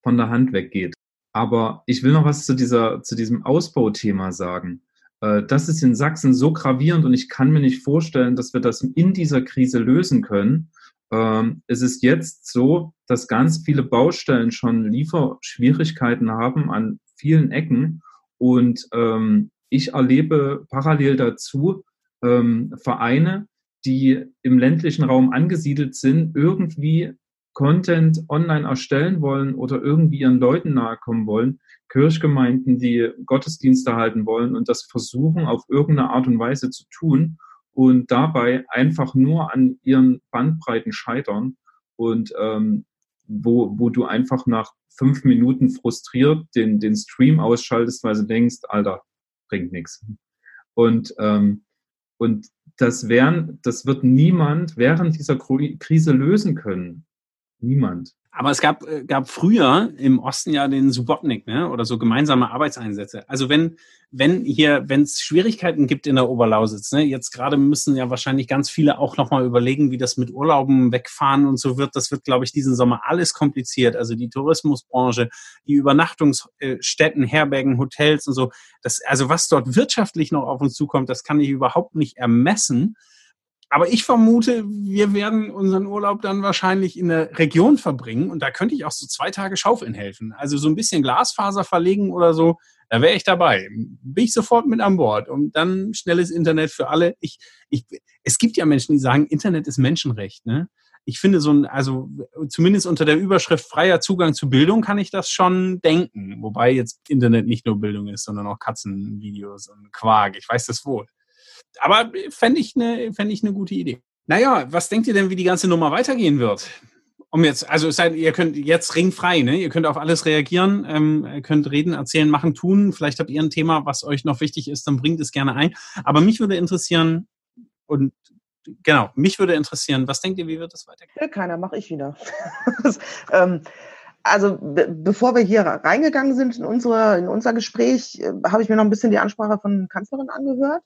von der Hand weggeht. Aber ich will noch was zu, dieser, zu diesem Ausbauthema sagen. Äh, das ist in Sachsen so gravierend und ich kann mir nicht vorstellen, dass wir das in dieser Krise lösen können. Ähm, es ist jetzt so, dass ganz viele Baustellen schon Lieferschwierigkeiten haben an vielen Ecken und ähm, ich erlebe parallel dazu ähm, Vereine, die im ländlichen Raum angesiedelt sind, irgendwie Content online erstellen wollen oder irgendwie ihren Leuten nahe kommen wollen, Kirchgemeinden, die Gottesdienste halten wollen und das versuchen auf irgendeine Art und Weise zu tun und dabei einfach nur an ihren Bandbreiten scheitern und ähm, wo, wo du einfach nach fünf Minuten frustriert den, den Stream ausschaltest, weil du denkst, Alter, bringt nichts. Und, ähm, und das, werden, das wird niemand während dieser Krise lösen können. Niemand.
Aber es gab, äh, gab früher im Osten ja den Subotnik, ne? Oder so gemeinsame Arbeitseinsätze. Also wenn, wenn hier, wenn es Schwierigkeiten gibt in der Oberlausitz, ne, jetzt gerade müssen ja wahrscheinlich ganz viele auch nochmal überlegen, wie das mit Urlauben wegfahren und so wird. Das wird, glaube ich, diesen Sommer alles kompliziert. Also die Tourismusbranche, die Übernachtungsstätten, Herbergen, Hotels und so. Das, also was dort wirtschaftlich noch auf uns zukommt, das kann ich überhaupt nicht ermessen. Aber ich vermute, wir werden unseren Urlaub dann wahrscheinlich in der Region verbringen und da könnte ich auch so zwei Tage Schaufeln helfen. Also so ein bisschen Glasfaser verlegen oder so, da wäre ich dabei. Bin ich sofort mit an Bord und dann schnelles Internet für alle. Ich, ich, es gibt ja Menschen, die sagen, Internet ist Menschenrecht. Ne? Ich finde so ein, also zumindest unter der Überschrift freier Zugang zu Bildung kann ich das schon denken. Wobei jetzt Internet nicht nur Bildung ist, sondern auch Katzenvideos und Quark. Ich weiß das wohl aber fände ich, eine, fänd ich eine gute Idee. Naja, was denkt ihr denn, wie die ganze Nummer weitergehen wird? um jetzt, also seid, ihr könnt jetzt ringfrei, ne? Ihr könnt auf alles reagieren, ähm, könnt reden, erzählen, machen, tun. Vielleicht habt ihr ein Thema, was euch noch wichtig ist, dann bringt es gerne ein. Aber mich würde interessieren, und genau, mich würde interessieren, was denkt ihr, wie wird das weitergehen?
Keiner, mache ich wieder. [laughs] ähm, also be bevor wir hier reingegangen sind in, unsere, in unser Gespräch, äh, habe ich mir noch ein bisschen die Ansprache von Kanzlerin angehört.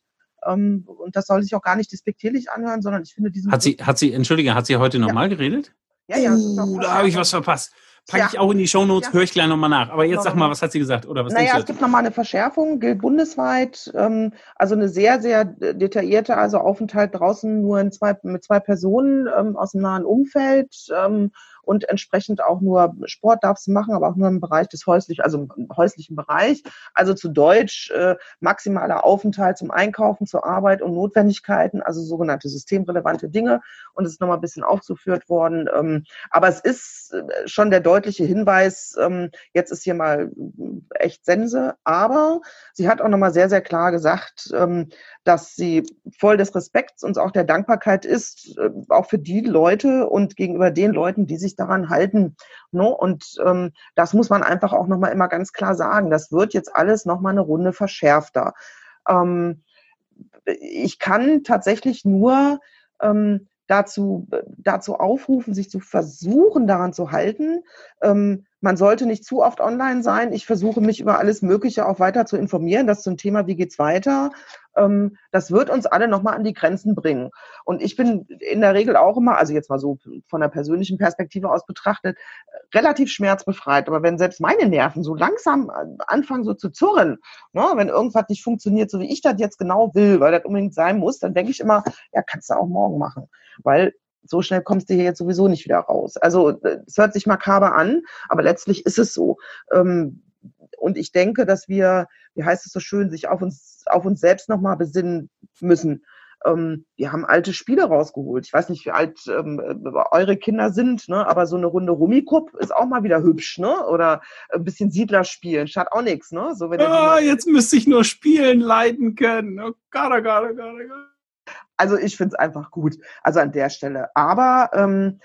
Ähm, und das soll sich auch gar nicht despektierlich anhören, sondern ich finde diesen.
Hat sie, hat sie, entschuldige, hat sie heute nochmal ja. geredet?
Ja, ja.
Uh, da habe ich was verpasst. Packe ja. ich auch in die Shownotes, ja. höre ich gleich nochmal nach. Aber jetzt sag mal, was hat sie gesagt? Oder was
naja, es gibt nochmal eine Verschärfung, gilt bundesweit. Ähm, also eine sehr, sehr detaillierte, also Aufenthalt draußen nur in zwei, mit zwei Personen ähm, aus dem nahen Umfeld. Ähm, und entsprechend auch nur Sport darfst du machen, aber auch nur im Bereich des häuslichen, also im häuslichen Bereich. Also zu Deutsch äh, maximaler Aufenthalt zum Einkaufen, zur Arbeit und Notwendigkeiten, also sogenannte systemrelevante Dinge. Und es ist nochmal ein bisschen aufgeführt worden. Ähm, aber es ist äh, schon der deutliche Hinweis, ähm, jetzt ist hier mal äh, echt Sense. Aber sie hat auch nochmal sehr, sehr klar gesagt, ähm, dass sie voll des Respekts und auch der Dankbarkeit ist, äh, auch für die Leute und gegenüber den Leuten, die sich daran halten. Ne? Und ähm, das muss man einfach auch nochmal immer ganz klar sagen. Das wird jetzt alles nochmal eine Runde verschärfter. Ähm, ich kann tatsächlich nur ähm, dazu, dazu aufrufen, sich zu versuchen, daran zu halten. Ähm, man sollte nicht zu oft online sein. Ich versuche mich über alles Mögliche auch weiter zu informieren. Das zum Thema, wie geht's weiter? Ähm, das wird uns alle nochmal an die Grenzen bringen. Und ich bin in der Regel auch immer, also jetzt mal so von der persönlichen Perspektive aus betrachtet, relativ schmerzbefreit. Aber wenn selbst meine Nerven so langsam anfangen so zu zurren, ne, wenn irgendwas nicht funktioniert, so wie ich das jetzt genau will, weil das unbedingt sein muss, dann denke ich immer, ja, kannst du auch morgen machen. Weil so schnell kommst du hier jetzt sowieso nicht wieder raus. Also es hört sich makaber an, aber letztlich ist es so. Ähm, und ich denke, dass wir, wie heißt es so schön, sich auf uns, auf uns selbst nochmal besinnen müssen. Ähm, wir haben alte Spiele rausgeholt. Ich weiß nicht, wie alt ähm, eure Kinder sind, ne? aber so eine Runde Rummikub ist auch mal wieder hübsch, ne? Oder ein bisschen Siedler spielen, schadet auch nichts, ne?
So, wenn ah, jetzt müsste ich nur spielen leiten können. Oh Gott, oh Gott, oh Gott, oh Gott.
Also ich finde es einfach gut. Also an der Stelle. Aber ähm,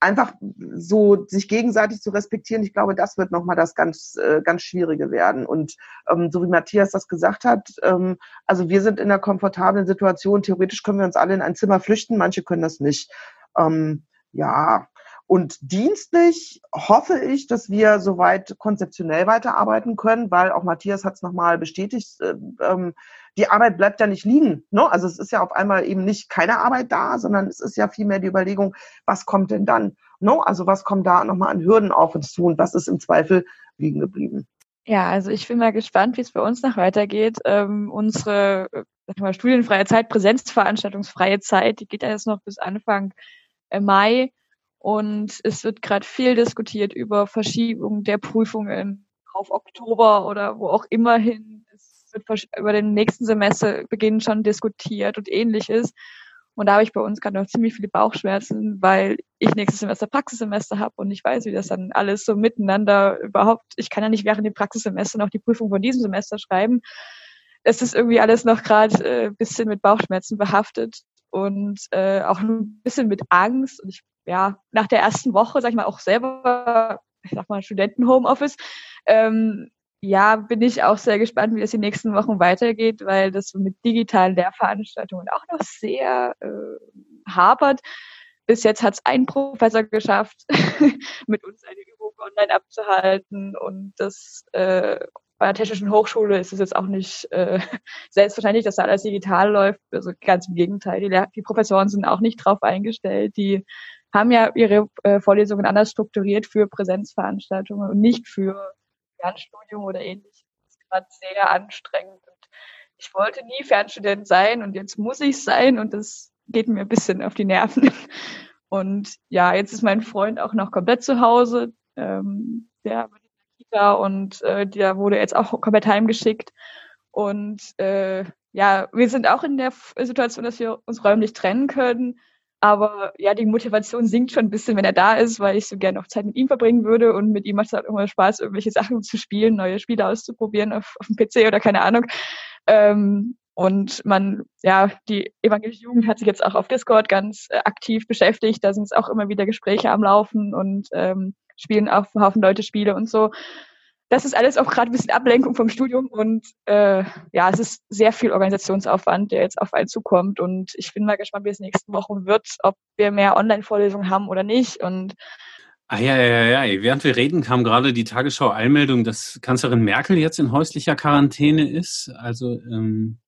einfach so sich gegenseitig zu respektieren, ich glaube, das wird nochmal das ganz, äh, ganz Schwierige werden. Und ähm, so wie Matthias das gesagt hat, ähm, also wir sind in einer komfortablen Situation. Theoretisch können wir uns alle in ein Zimmer flüchten, manche können das nicht. Ähm, ja, und dienstlich hoffe ich, dass wir soweit konzeptionell weiterarbeiten können, weil auch Matthias hat es nochmal bestätigt, äh, ähm, die Arbeit bleibt ja nicht liegen. Ne? Also es ist ja auf einmal eben nicht keine Arbeit da, sondern es ist ja vielmehr die Überlegung, was kommt denn dann? Ne? Also was kommt da nochmal an Hürden auf uns zu und was ist im Zweifel liegen geblieben?
Ja, also ich bin mal gespannt, wie es bei uns noch weitergeht. Ähm, unsere sag mal, studienfreie Zeit, Präsenzveranstaltungsfreie Zeit, die geht ja jetzt noch bis Anfang äh, Mai. Und es wird gerade viel diskutiert über Verschiebung der Prüfungen auf Oktober oder wo auch immer hin. Es wird über den nächsten Semester beginnen schon diskutiert und ähnliches. Und da habe ich bei uns gerade noch ziemlich viele Bauchschmerzen, weil ich nächstes Semester Praxissemester habe und ich weiß, wie das dann alles so miteinander überhaupt, ich kann ja nicht während dem Praxissemester noch die Prüfung von diesem Semester schreiben. Es ist irgendwie alles noch gerade äh, bisschen mit Bauchschmerzen behaftet und äh, auch ein bisschen mit Angst. Und ich ja, nach der ersten Woche, sag ich mal, auch selber, ich sag mal, Studenten-Homeoffice, ähm, ja, bin ich auch sehr gespannt, wie das die nächsten Wochen weitergeht, weil das mit digitalen Lehrveranstaltungen auch noch sehr äh, hapert. Bis jetzt hat es ein Professor geschafft, [laughs] mit uns eine Übung online abzuhalten und das äh, bei der Technischen Hochschule ist es jetzt auch nicht äh, [laughs] selbstverständlich, dass da alles digital läuft. Also ganz im Gegenteil, die, die Professoren sind auch nicht drauf eingestellt. Die haben ja ihre äh, Vorlesungen anders strukturiert für Präsenzveranstaltungen und nicht für Fernstudium oder ähnliches. Das ist gerade sehr anstrengend. Und ich wollte nie Fernstudent sein und jetzt muss ich sein und das geht mir ein bisschen auf die Nerven. [laughs] Und ja, jetzt ist mein Freund auch noch komplett zu Hause. Ähm, der Kita und äh, der wurde jetzt auch komplett heimgeschickt. Und äh, ja, wir sind auch in der Situation, dass wir uns räumlich trennen können. Aber ja, die Motivation sinkt schon ein bisschen, wenn er da ist, weil ich so gerne noch Zeit mit ihm verbringen würde und mit ihm macht es halt immer Spaß, irgendwelche Sachen zu spielen, neue Spiele auszuprobieren auf, auf dem PC oder keine Ahnung. Ähm, Und man, ja, die evangelische Jugend hat sich jetzt auch auf Discord ganz äh, aktiv beschäftigt. Da sind es auch immer wieder Gespräche am Laufen und ähm, spielen auch einen Haufen Leute Spiele und so. Das ist alles auch gerade ein bisschen Ablenkung vom Studium und äh, ja, es ist sehr viel Organisationsaufwand, der jetzt auf einen zukommt. Und ich bin mal gespannt, wie es nächsten Wochen wird, ob wir mehr Online-Vorlesungen haben oder nicht. Und
Ah ja, ja, ja. Während wir reden, kam gerade die Tagesschau-Eilmeldung, dass Kanzlerin Merkel jetzt in häuslicher Quarantäne ist. Also ähm, äh,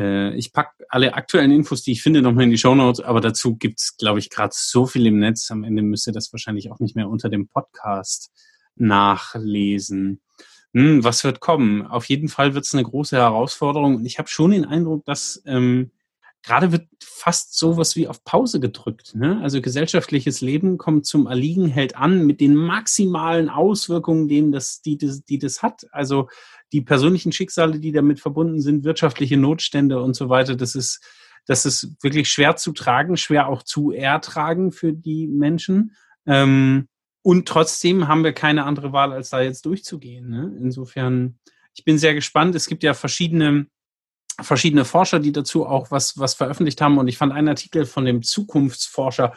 ich pack alle aktuellen Infos, die ich finde, nochmal in die Show Notes, aber dazu gibt's, glaube ich, gerade so viel im Netz. Am Ende müsste das wahrscheinlich auch nicht mehr unter dem Podcast nachlesen. Hm, was wird kommen? Auf jeden Fall wird's eine große Herausforderung. Und ich habe schon den Eindruck, dass ähm, gerade wird fast sowas wie auf Pause gedrückt. Ne? Also gesellschaftliches Leben kommt zum Erliegen, hält an mit den maximalen Auswirkungen, denen das, die, das, die das hat. Also die persönlichen Schicksale, die damit verbunden sind, wirtschaftliche Notstände und so weiter, das ist, das ist wirklich schwer zu tragen, schwer auch zu ertragen für die Menschen. Ähm, und trotzdem haben wir keine andere Wahl, als da jetzt durchzugehen. Ne? Insofern, ich bin sehr gespannt. Es gibt ja verschiedene verschiedene Forscher, die dazu auch was, was veröffentlicht haben. Und ich fand einen Artikel von dem Zukunftsforscher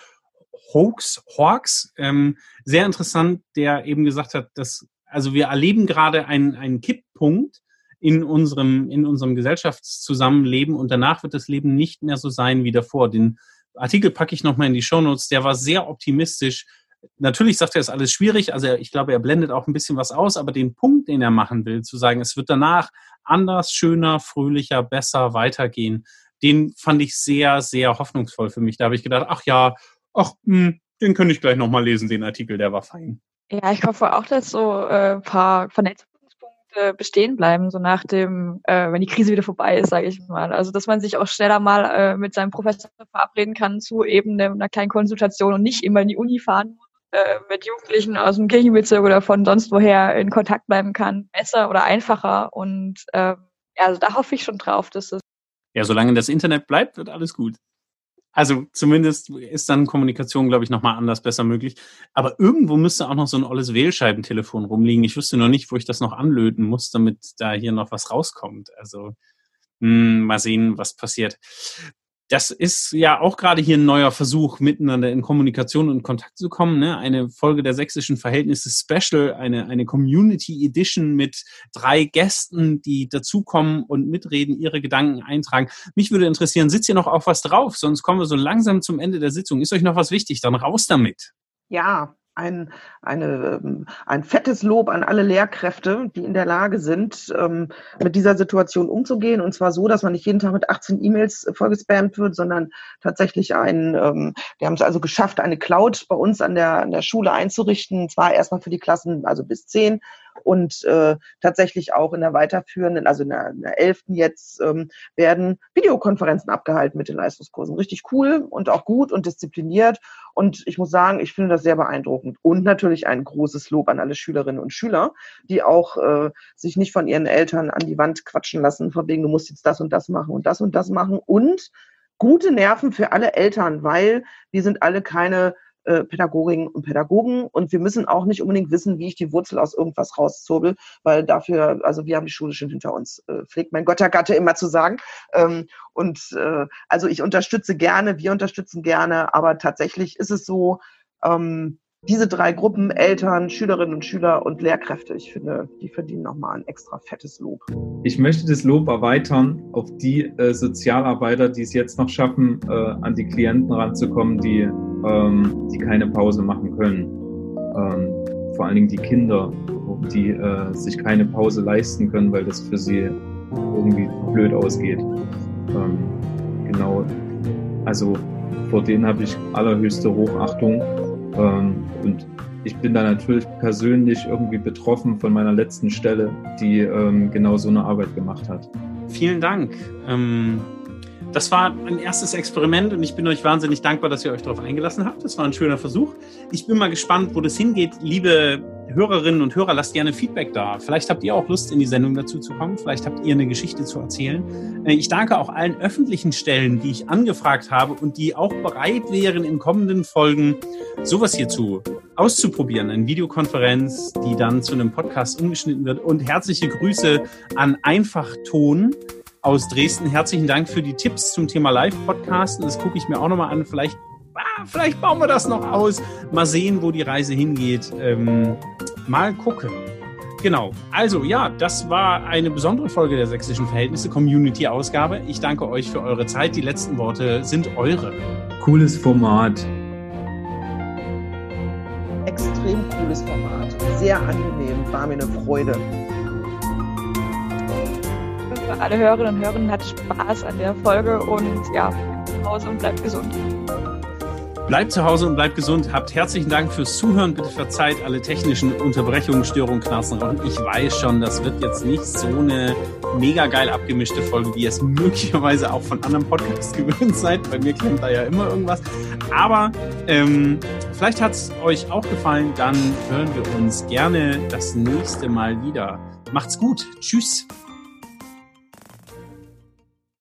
Hoax, Hawks ähm, sehr interessant, der eben gesagt hat, dass, also wir erleben gerade einen, einen Kipppunkt in unserem, in unserem Gesellschaftszusammenleben und danach wird das Leben nicht mehr so sein wie davor. Den Artikel packe ich nochmal in die Shownotes, der war sehr optimistisch, natürlich sagt er, es ist alles schwierig. Also ich glaube, er blendet auch ein bisschen was aus, aber den Punkt, den er machen will, zu sagen, es wird danach anders, schöner, fröhlicher, besser weitergehen, den fand ich sehr, sehr hoffnungsvoll für mich. Da habe ich gedacht, ach ja, ach, mh, hm, den könnte ich gleich nochmal lesen, den Artikel, der war fein.
Ja, ich hoffe auch, dass so äh, ein paar Vernetzungspunkte bestehen bleiben, so nach dem, äh, wenn die Krise wieder vorbei ist, sage ich mal. Also dass man sich auch schneller mal äh, mit seinem Professor verabreden kann zu eben einer kleinen Konsultation und nicht immer in die Uni fahren muss äh, mit Jugendlichen aus dem Kirchenbezirk oder von sonst woher in Kontakt bleiben kann, besser oder einfacher. Und äh, ja, also da hoffe ich schon drauf, dass es.
Ja, solange das Internet bleibt, wird alles gut. Also zumindest ist dann Kommunikation, glaube ich, nochmal anders besser möglich. Aber irgendwo müsste auch noch so ein olles Wählscheibentelefon rumliegen. Ich wüsste noch nicht, wo ich das noch anlöten muss, damit da hier noch was rauskommt. Also mh, hm, mal sehen, was passiert das ist ja auch gerade hier ein neuer Versuch, miteinander in Kommunikation und Kontakt zu kommen. Ne? Eine Folge der sächsischen Verhältnisse Special, eine, eine Community Edition mit drei Gästen, die dazukommen und mitreden, ihre Gedanken eintragen. Mich würde interessieren, sitzt ihr noch auf was drauf? Sonst kommen wir so langsam zum Ende der Sitzung. Ist euch noch was wichtig? Dann raus damit.
Ja, ein, eine, ähm, ein fettes Lob an alle Lehrkräfte, die in der Lage sind, ähm, mit dieser Situation umzugehen. Und zwar so, dass man nicht jeden Tag mit 18 E-Mails vollgespammt wird, sondern tatsächlich ein, ähm, wir haben es also geschafft, eine Cloud bei uns an der, an der Schule einzurichten. Zwar erstmal für die Klassen, also bis 10 und äh, tatsächlich auch in der weiterführenden, also in der, in der 11. jetzt, ähm, werden Videokonferenzen abgehalten mit den Leistungskursen. Richtig cool und auch gut und diszipliniert. Und ich muss sagen, ich finde das sehr beeindruckend. Und natürlich ein großes Lob an alle Schülerinnen und Schüler, die auch äh, sich nicht von ihren Eltern an die Wand quatschen lassen, von wegen, du musst jetzt das und das machen und das und das machen. Und gute Nerven für alle Eltern, weil wir sind alle keine äh, Pädagoginnen und Pädagogen und wir müssen auch nicht unbedingt wissen, wie ich die Wurzel aus irgendwas rauszurbel, weil dafür, also wir haben die Schule schon hinter uns, äh, pflegt mein Göttergatte immer zu sagen. Ähm, und äh, also ich unterstütze gerne, wir unterstützen gerne, aber tatsächlich ist es so, ähm, diese drei Gruppen, Eltern, Schülerinnen und Schüler und Lehrkräfte, ich finde, die verdienen nochmal ein extra fettes Lob.
Ich möchte das Lob erweitern auf die äh, Sozialarbeiter, die es jetzt noch schaffen, äh, an die Klienten ranzukommen, die, ähm, die keine Pause machen können. Ähm, vor allen Dingen die Kinder, die äh, sich keine Pause leisten können, weil das für sie irgendwie blöd ausgeht. Ähm, genau. Also vor denen habe ich allerhöchste Hochachtung und ich bin da natürlich persönlich irgendwie betroffen von meiner letzten Stelle, die ähm, genau so eine Arbeit gemacht hat.
Vielen Dank. Ähm, das war ein erstes Experiment und ich bin euch wahnsinnig dankbar, dass ihr euch darauf eingelassen habt. Das war ein schöner Versuch. Ich bin mal gespannt, wo das hingeht. Liebe Hörerinnen und Hörer, lasst gerne Feedback da. Vielleicht habt ihr auch Lust, in die Sendung dazu zu kommen. Vielleicht habt ihr eine Geschichte zu erzählen. Äh, ich danke auch allen öffentlichen Stellen, die ich angefragt habe und die auch bereit wären, in kommenden Folgen sowas hierzu auszuprobieren. Eine Videokonferenz, die dann zu einem Podcast umgeschnitten wird. Und herzliche Grüße an Einfachton aus Dresden. Herzlichen Dank für die Tipps zum Thema Live-Podcasten. Das gucke ich mir auch nochmal an. Vielleicht, ah, vielleicht bauen wir das noch aus. Mal sehen, wo die Reise hingeht. Ähm, mal gucken. Genau. Also ja, das war eine besondere Folge der Sächsischen Verhältnisse Community Ausgabe. Ich danke euch für eure Zeit. Die letzten Worte sind eure.
Cooles Format.
Extrem cooles Format. Sehr angenehm. War mir eine Freude.
Für alle Hörerinnen und Hörer hat Spaß an der Folge und ja, zu Hause und bleibt gesund.
Bleibt zu Hause und bleibt gesund. Habt herzlichen Dank fürs Zuhören. Bitte verzeiht alle technischen Unterbrechungen, Störungen, Knarzen. Und ich weiß schon, das wird jetzt nicht so eine mega geil abgemischte Folge, wie ihr es [laughs] möglicherweise auch von anderen Podcasts gewöhnt seid. Bei mir klemmt da ja immer irgendwas. Aber ähm, vielleicht hat es euch auch gefallen. Dann hören wir uns gerne das nächste Mal wieder. Macht's gut. Tschüss.